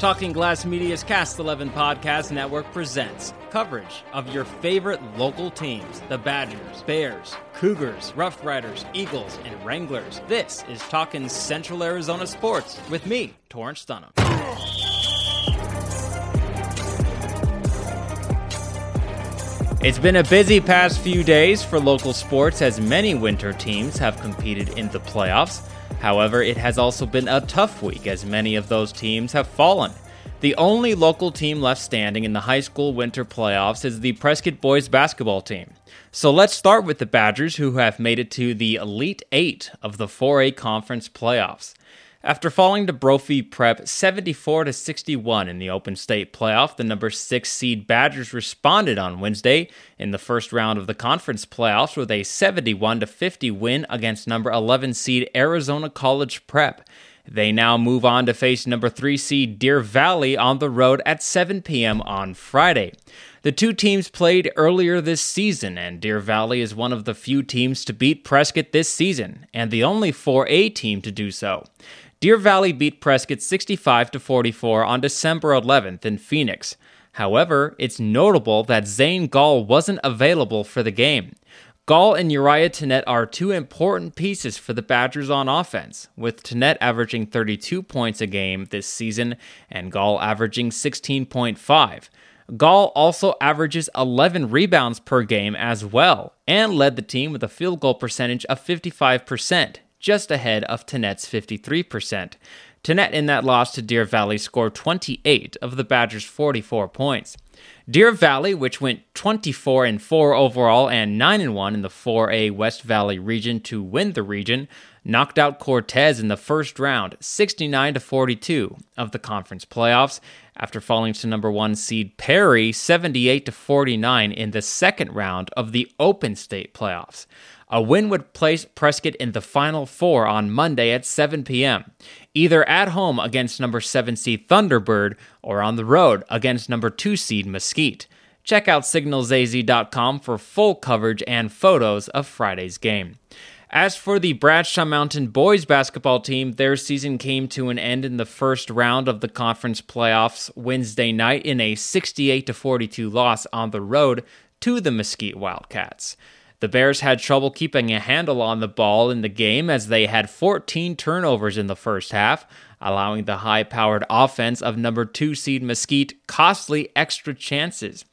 Talking Glass Media's Cast 11 Podcast Network presents coverage of your favorite local teams the Badgers, Bears, Cougars, Rough Riders, Eagles, and Wranglers. This is Talking Central Arizona Sports with me, Torrence Dunham. It's been a busy past few days for local sports as many winter teams have competed in the playoffs. However, it has also been a tough week as many of those teams have fallen. The only local team left standing in the high school winter playoffs is the Prescott boys basketball team. So let's start with the Badgers, who have made it to the Elite Eight of the 4A conference playoffs. After falling to Brophy Prep 74 to 61 in the Open State playoff, the number 6 seed Badgers responded on Wednesday in the first round of the conference playoffs with a 71 to 50 win against number 11 seed Arizona College Prep. They now move on to face number 3 seed Deer Valley on the road at 7 p.m. on Friday. The two teams played earlier this season, and Deer Valley is one of the few teams to beat Prescott this season, and the only 4A team to do so. Deer Valley beat Prescott 65 to 44 on December 11th in Phoenix. However, it's notable that Zane Gall wasn't available for the game. Gall and Uriah Tennett are two important pieces for the Badgers on offense, with Tennett averaging 32 points a game this season and Gall averaging 16.5. Gall also averages 11 rebounds per game as well, and led the team with a field goal percentage of 55%, just ahead of Tennett's 53%. Tennett in that loss to Deer Valley scored 28 of the Badgers' 44 points. Deer Valley, which went 24 and 4 overall and 9 and 1 in the 4A West Valley region to win the region, knocked out Cortez in the first round, 69 to 42 of the conference playoffs after falling to number 1 seed Perry 78 to 49 in the second round of the Open State playoffs. A win would place Prescott in the Final Four on Monday at 7 p.m., either at home against number 7 seed Thunderbird or on the road against number 2 seed Mesquite. Check out signalsaz.com for full coverage and photos of Friday's game. As for the Bradshaw Mountain boys basketball team, their season came to an end in the first round of the conference playoffs Wednesday night in a 68 42 loss on the road to the Mesquite Wildcats. The Bears had trouble keeping a handle on the ball in the game as they had 14 turnovers in the first half, allowing the high powered offense of number 2 seed Mesquite costly extra chances.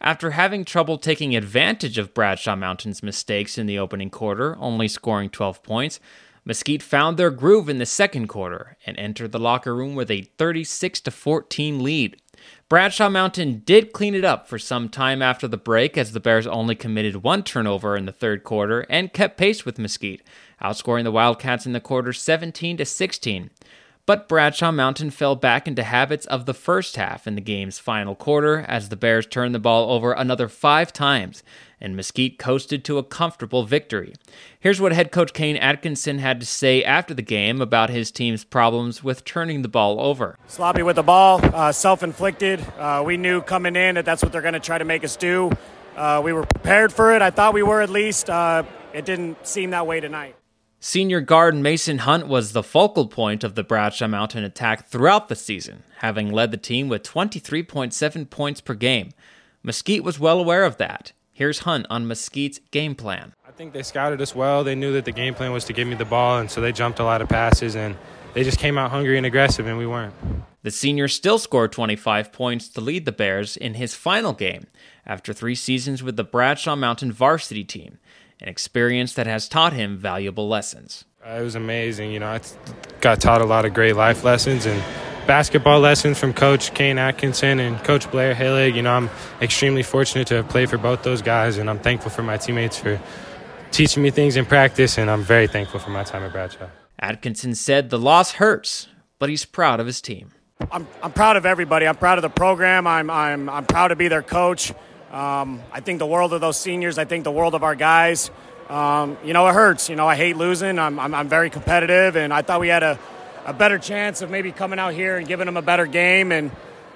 After having trouble taking advantage of Bradshaw Mountain's mistakes in the opening quarter, only scoring 12 points, Mesquite found their groove in the second quarter and entered the locker room with a 36 14 lead. Bradshaw Mountain did clean it up for some time after the break as the Bears only committed one turnover in the third quarter and kept pace with Mesquite, outscoring the Wildcats in the quarter 17 to 16. But Bradshaw Mountain fell back into habits of the first half in the game's final quarter as the Bears turned the ball over another five times and Mesquite coasted to a comfortable victory. Here's what head coach Cain Atkinson had to say after the game about his team's problems with turning the ball over. Sloppy with the ball, uh, self inflicted. Uh, we knew coming in that that's what they're going to try to make us do. Uh, we were prepared for it. I thought we were at least. Uh, it didn't seem that way tonight. Senior guard Mason Hunt was the focal point of the Bradshaw Mountain attack throughout the season, having led the team with 23.7 points per game. Mesquite was well aware of that. Here's Hunt on Mesquite's game plan. I think they scouted us well. They knew that the game plan was to give me the ball, and so they jumped a lot of passes, and they just came out hungry and aggressive, and we weren't. The senior still scored 25 points to lead the Bears in his final game after three seasons with the Bradshaw Mountain varsity team an experience that has taught him valuable lessons. Uh, it was amazing. You know, I got taught a lot of great life lessons and basketball lessons from Coach Cain Atkinson and Coach Blair Hillig. You know, I'm extremely fortunate to have played for both those guys, and I'm thankful for my teammates for teaching me things in practice, and I'm very thankful for my time at Bradshaw. Atkinson said the loss hurts, but he's proud of his team. I'm, I'm proud of everybody. I'm proud of the program. I'm, I'm, I'm proud to be their coach. Um, I think the world of those seniors. I think the world of our guys. Um, you know, it hurts. You know, I hate losing. I'm, I'm, I'm, very competitive, and I thought we had a, a better chance of maybe coming out here and giving them a better game, and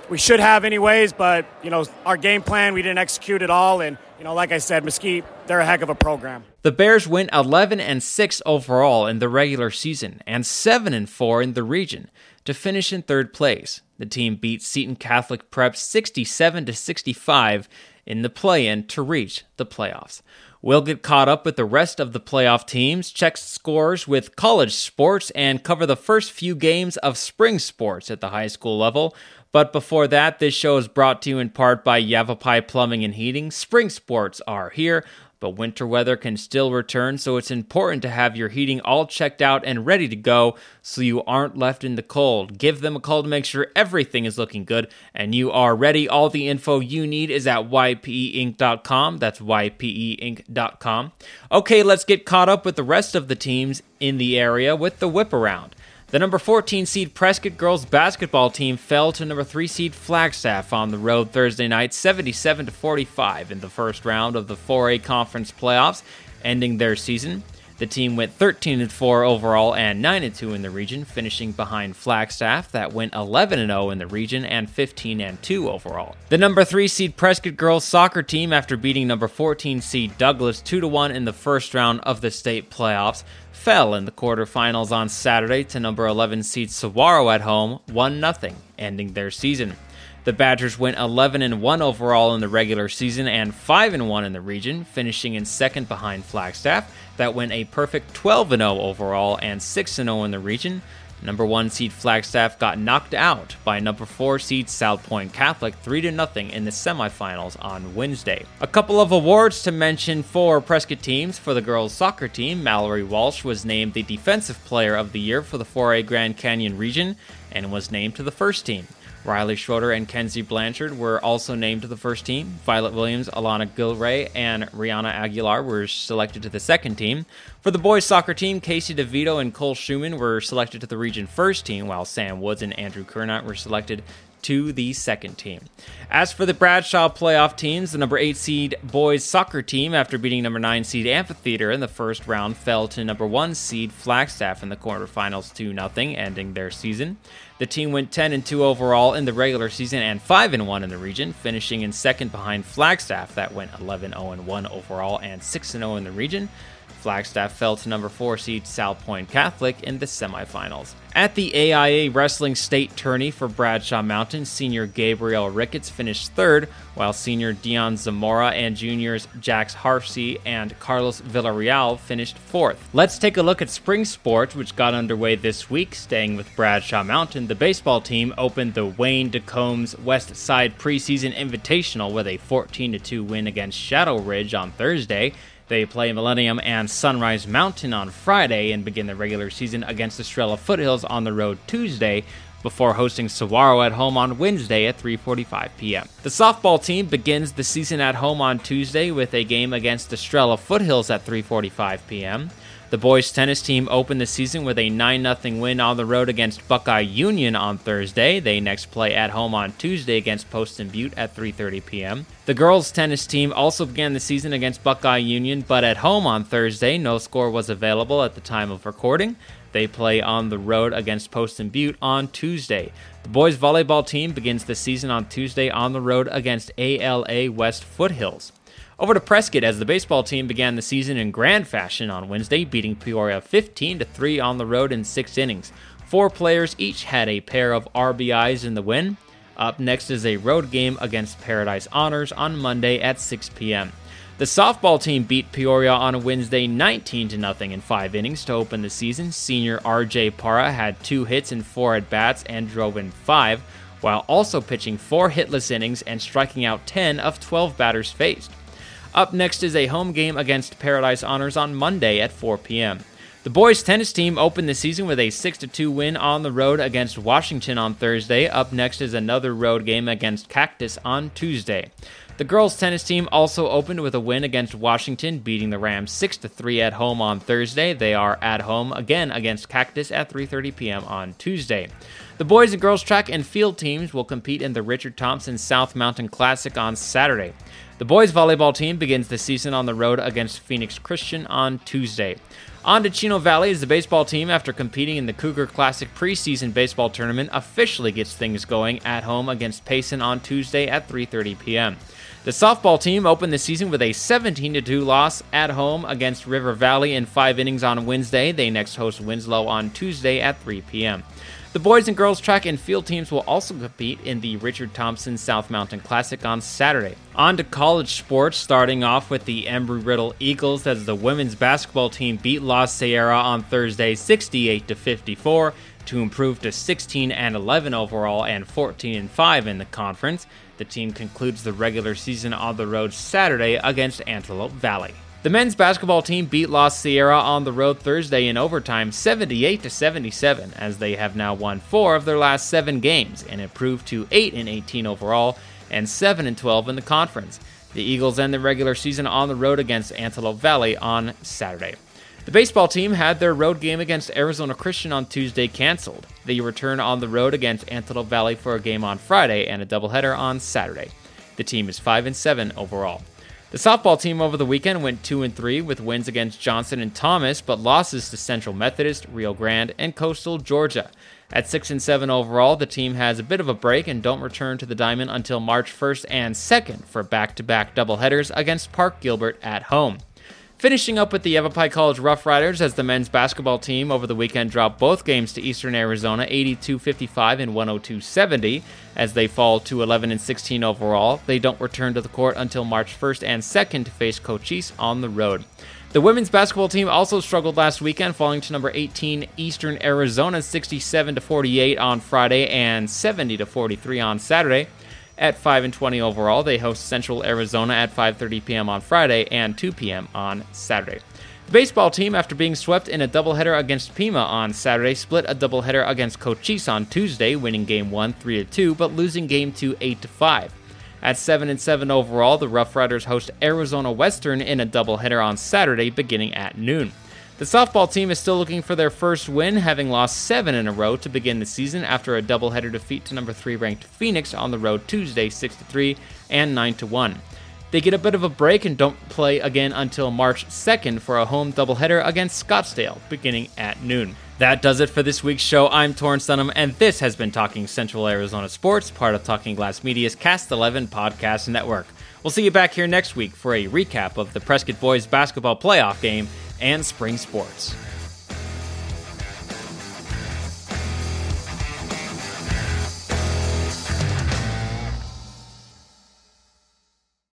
we should have anyways. But you know, our game plan we didn't execute at all, and you know, like I said, Mesquite, they're a heck of a program. The Bears went 11 and 6 overall in the regular season and 7 and 4 in the region to finish in third place. The team beat Seton Catholic Prep 67 to 65 in the play-in to reach the playoffs. We'll get caught up with the rest of the playoff teams, check scores with college sports, and cover the first few games of spring sports at the high school level. But before that, this show is brought to you in part by Yavapai Plumbing and Heating. Spring sports are here but winter weather can still return, so it's important to have your heating all checked out and ready to go so you aren't left in the cold. Give them a call to make sure everything is looking good and you are ready. All the info you need is at ypeinc.com. That's ypeinc.com. Okay, let's get caught up with the rest of the teams in the area with the whip around. The number 14 seed Prescott girls basketball team fell to number 3 seed Flagstaff on the road Thursday night 77 to 45 in the first round of the 4A conference playoffs, ending their season. The team went 13 and 4 overall and 9 and 2 in the region, finishing behind Flagstaff that went 11 and 0 in the region and 15 and 2 overall. The number 3 seed Prescott girls soccer team after beating number 14 seed Douglas 2 to 1 in the first round of the state playoffs fell in the quarterfinals on Saturday to number 11 seed Saguaro at home 1 0, ending their season. The Badgers went 11 and 1 overall in the regular season and 5 and 1 in the region, finishing in second behind Flagstaff that went a perfect 12 and 0 overall and 6 and 0 in the region, Number one seed Flagstaff got knocked out by number four seed Salpointe Catholic 3 0 in the semifinals on Wednesday. A couple of awards to mention for Prescott teams. For the girls soccer team, Mallory Walsh was named the Defensive Player of the Year for the 4A Grand Canyon region and was named to the first team. Riley Schroeder and Kenzie Blanchard were also named to the first team. Violet Williams, Alana Gilray, and Rihanna Aguilar were selected to the second team. For the boys soccer team, Casey DeVito and Cole Schumann were selected to the region first team, while Sam Woods and Andrew Kernot were selected to the second team. As for the Bradshaw playoff teams, the number 8 seed boys soccer team, after beating number 9 seed Amphitheater in the first round, fell to number 1 seed Flagstaff in the quarterfinals 2 0, ending their season. The team went 10 and 2 overall in the regular season and 5 and 1 in the region, finishing in second behind Flagstaff that went 11 0 1 overall and 6 0 in the region. Flagstaff fell to number 4 seed Salpointe Catholic in the semifinals. At the AIA Wrestling State Tourney for Bradshaw Mountain, senior Gabriel Ricketts finished third, while senior Dion Zamora and juniors Jax Harsey and Carlos Villarreal finished fourth. Let's take a look at spring sports, which got underway this week. Staying with Bradshaw Mountain, the baseball team opened the Wayne DeCombs West Side preseason invitational with a 14 2 win against Shadow Ridge on Thursday. They play Millennium and Sunrise Mountain on Friday and begin the regular season against Estrella Foothills on the road Tuesday before hosting Saguaro at home on Wednesday at 3:45 p.m. The softball team begins the season at home on Tuesday with a game against Estrella Foothills at 3:45 p.m. The boys tennis team opened the season with a 9 0 win on the road against Buckeye Union on Thursday. They next play at home on Tuesday against Poston Butte at 3:30 p.m. The girls tennis team also began the season against Buckeye Union, but at home on Thursday. No score was available at the time of recording. They play on the road against Poston Butte on Tuesday. The boys volleyball team begins the season on Tuesday on the road against ALA West Foothills. Over to Prescott as the baseball team began the season in grand fashion on Wednesday, beating Peoria 15 to 3 on the road in 6 innings. Four players each had a pair of RBIs in the win. Up next is a road game against Paradise Honors on Monday at 6 p.m. The softball team beat Peoria on Wednesday 19 to nothing in 5 innings to open the season. Senior RJ Para had 2 hits and 4 at bats and drove in 5, while also pitching 4 hitless innings and striking out 10 of 12 batters faced. Up next is a home game against Paradise Honors on Monday at 4 p.m. The boys tennis team opened the season with a 6 2 win on the road against Washington on Thursday. Up next is another road game against Cactus on Tuesday. The girls tennis team also opened with a win against Washington, beating the Rams 6 3 at home on Thursday. They are at home again against Cactus at 3:30 p.m. on Tuesday. The boys and girls track and field teams will compete in the Richard Thompson South Mountain Classic on Saturday. The boys volleyball team begins the season on the road against Phoenix Christian on Tuesday. On to Chino Valley as the baseball team, after competing in the Cougar Classic preseason baseball tournament, officially gets things going at home against Payson on Tuesday at 3:30 p.m. The softball team opened the season with a 17 2 loss at home against River Valley in five innings on Wednesday. They next host Winslow on Tuesday at 3 p.m. The boys and girls track and field teams will also compete in the Richard Thompson South Mountain Classic on Saturday. On to college sports, starting off with the Embry Riddle Eagles as the women's basketball team beat La Sierra on Thursday 68 54 to improve to 16 and 11 overall and 14 and 5 in the conference. The team concludes the regular season on the road Saturday against Antelope Valley. The men's basketball team beat La Sierra on the road Thursday in overtime 78 to 77 as they have now won 4 of their last 7 games and improved to 8 and 18 overall and 7 and 12 in the conference. The Eagles end the regular season on the road against Antelope Valley on Saturday. The baseball team had their road game against Arizona Christian on Tuesday canceled. They return on the road against Antelope Valley for a game on Friday and a doubleheader on Saturday. The team is 5 and 7 overall. The softball team over the weekend went 2 and 3 with wins against Johnson and Thomas, but losses to Central Methodist, Rio Grande, and Coastal Georgia. At 6 and 7 overall, the team has a bit of a break and don't return to the diamond until March 1st and 2nd for back-to-back doubleheaders against Park Gilbert at home. Finishing up with the Yavapai College Rough Riders as the men's basketball team over the weekend dropped both games to Eastern Arizona 82-55 and 102-70 as they fall to 11 and 16 overall. They don't return to the court until March 1st and 2nd to face Cochise on the road. The women's basketball team also struggled last weekend, falling to number 18 Eastern Arizona 67 to 48 on Friday and 70 to 43 on Saturday at 5 and 20 overall. They host Central Arizona at 5:30 p.m. on Friday and 2 p.m. on Saturday. The baseball team, after being swept in a doubleheader against Pima on Saturday, split a doubleheader against Cochise on Tuesday, winning Game 1 3 2, but losing Game 2 8 5. At 7 and 7 overall, the Rough Riders host Arizona Western in a doubleheader on Saturday beginning at noon. The softball team is still looking for their first win, having lost seven in a row to begin the season after a doubleheader defeat to number three ranked Phoenix on the road Tuesday, 6 3 and 9 1. They get a bit of a break and don't play again until March 2nd for a home doubleheader against Scottsdale, beginning at noon. That does it for this week's show. I'm Torrence Dunham, and this has been Talking Central Arizona Sports, part of Talking Glass Media's Cast 11 podcast network. We'll see you back here next week for a recap of the Prescott Boys basketball playoff game and spring sports.